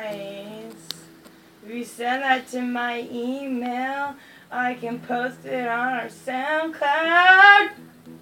nice. If you send that to my email, I can post it on our SoundCloud.